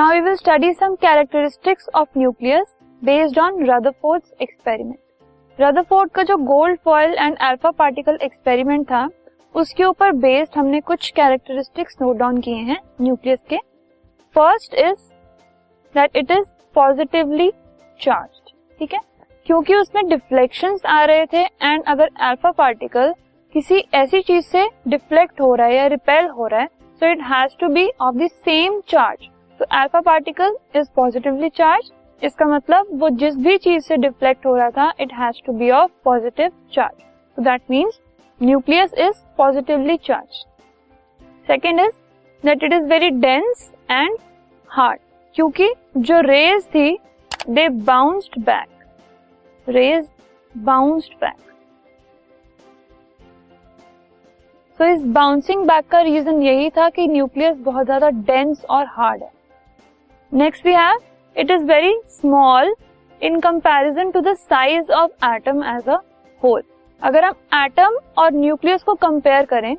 We will study some characteristics of nucleus based on Rutherford's experiment Rutherford का जो gold foil and alpha particle experiment था, उसके ऊपर based हमने कुछ कैरेक्टरिस्टिक्स नोट डाउन किए हैं न्यूक्लियस के। First is that it is positively charge ठीक है? क्योंकि उसमें डिफ्लेक्शन आ रहे थे एंड अगर अल्फ़ा पार्टिकल किसी ऐसी चीज़ से डिफ्लेक्ट हो रहा है या रिपेल हो रहा है so it has to be of the same charge तो alpha particle is positively charge इसका मतलब वो जिस भी चीज़ से डिफ्लेक्ट हो रहा था it has to be of positive charge so that means nucleus is positively charge second is that it is very dense and hard क्योंकि जो रेज थी they bounced back rays bounced back तो इस bouncing back का reason यही था कि nucleus बहुत ज़्यादा डेंस और हार्ड है। Next we have it is very small in comparison to the size of atom as a whole अगर हम एटम और न्यूक्लियस को कंपेयर करें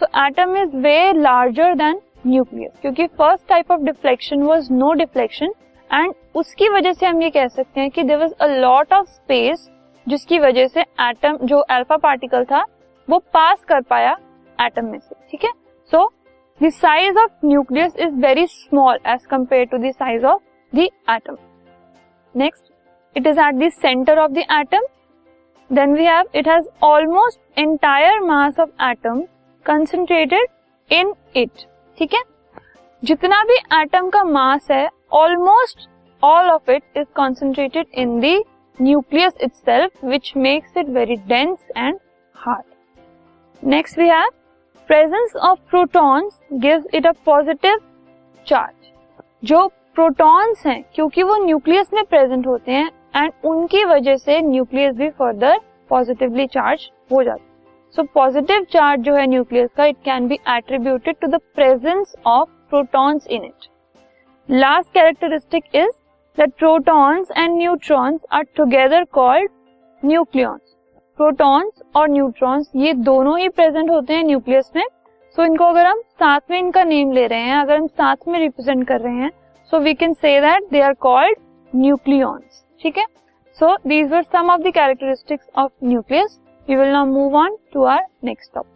so atom is way larger than nucleus क्योंकि first type of deflection was no deflection and उसकी वजह से हम ये कह सकते हैं कि there was a lot of space जिसकी वजह से एटम जो अल्फ़ा पार्टिकल था, वो पास कर पाया एटम में से, ठीक है? सो the size of nucleus is very small as compare to the size of the atom next it is at the center of the atom then we have it has almost entire mass of atom concentrated in it ठीक है जितना भी atom का mass है almost all of it is concentrated in the nucleus itself which makes it very dense and hard next we have presence of protons gives it a positive charge जो protons हैं, क्योंकि वो nucleus में present होते हैं and उनकी वजह से न्यूक्लियस भी फर्दर पॉजिटिवली चार्ज हो जाता है. सो पॉजिटिव चार्ज जो है न्यूक्लियस का it can be attributed to the presence of protons in it last characteristic is that protons and neutrons are together called nucleons protons और neutrons ये दोनों ही present होते हैं न्यूक्लियस में। सो so, इनको अगर हम साथ में इनका नेम ले रहे हैं अगर हम साथ में रिप्रेजेंट कर रहे हैं so we can say that they are called nucleons ठीक है? So these were some of the characteristics of nucleus you will now move on to our next topic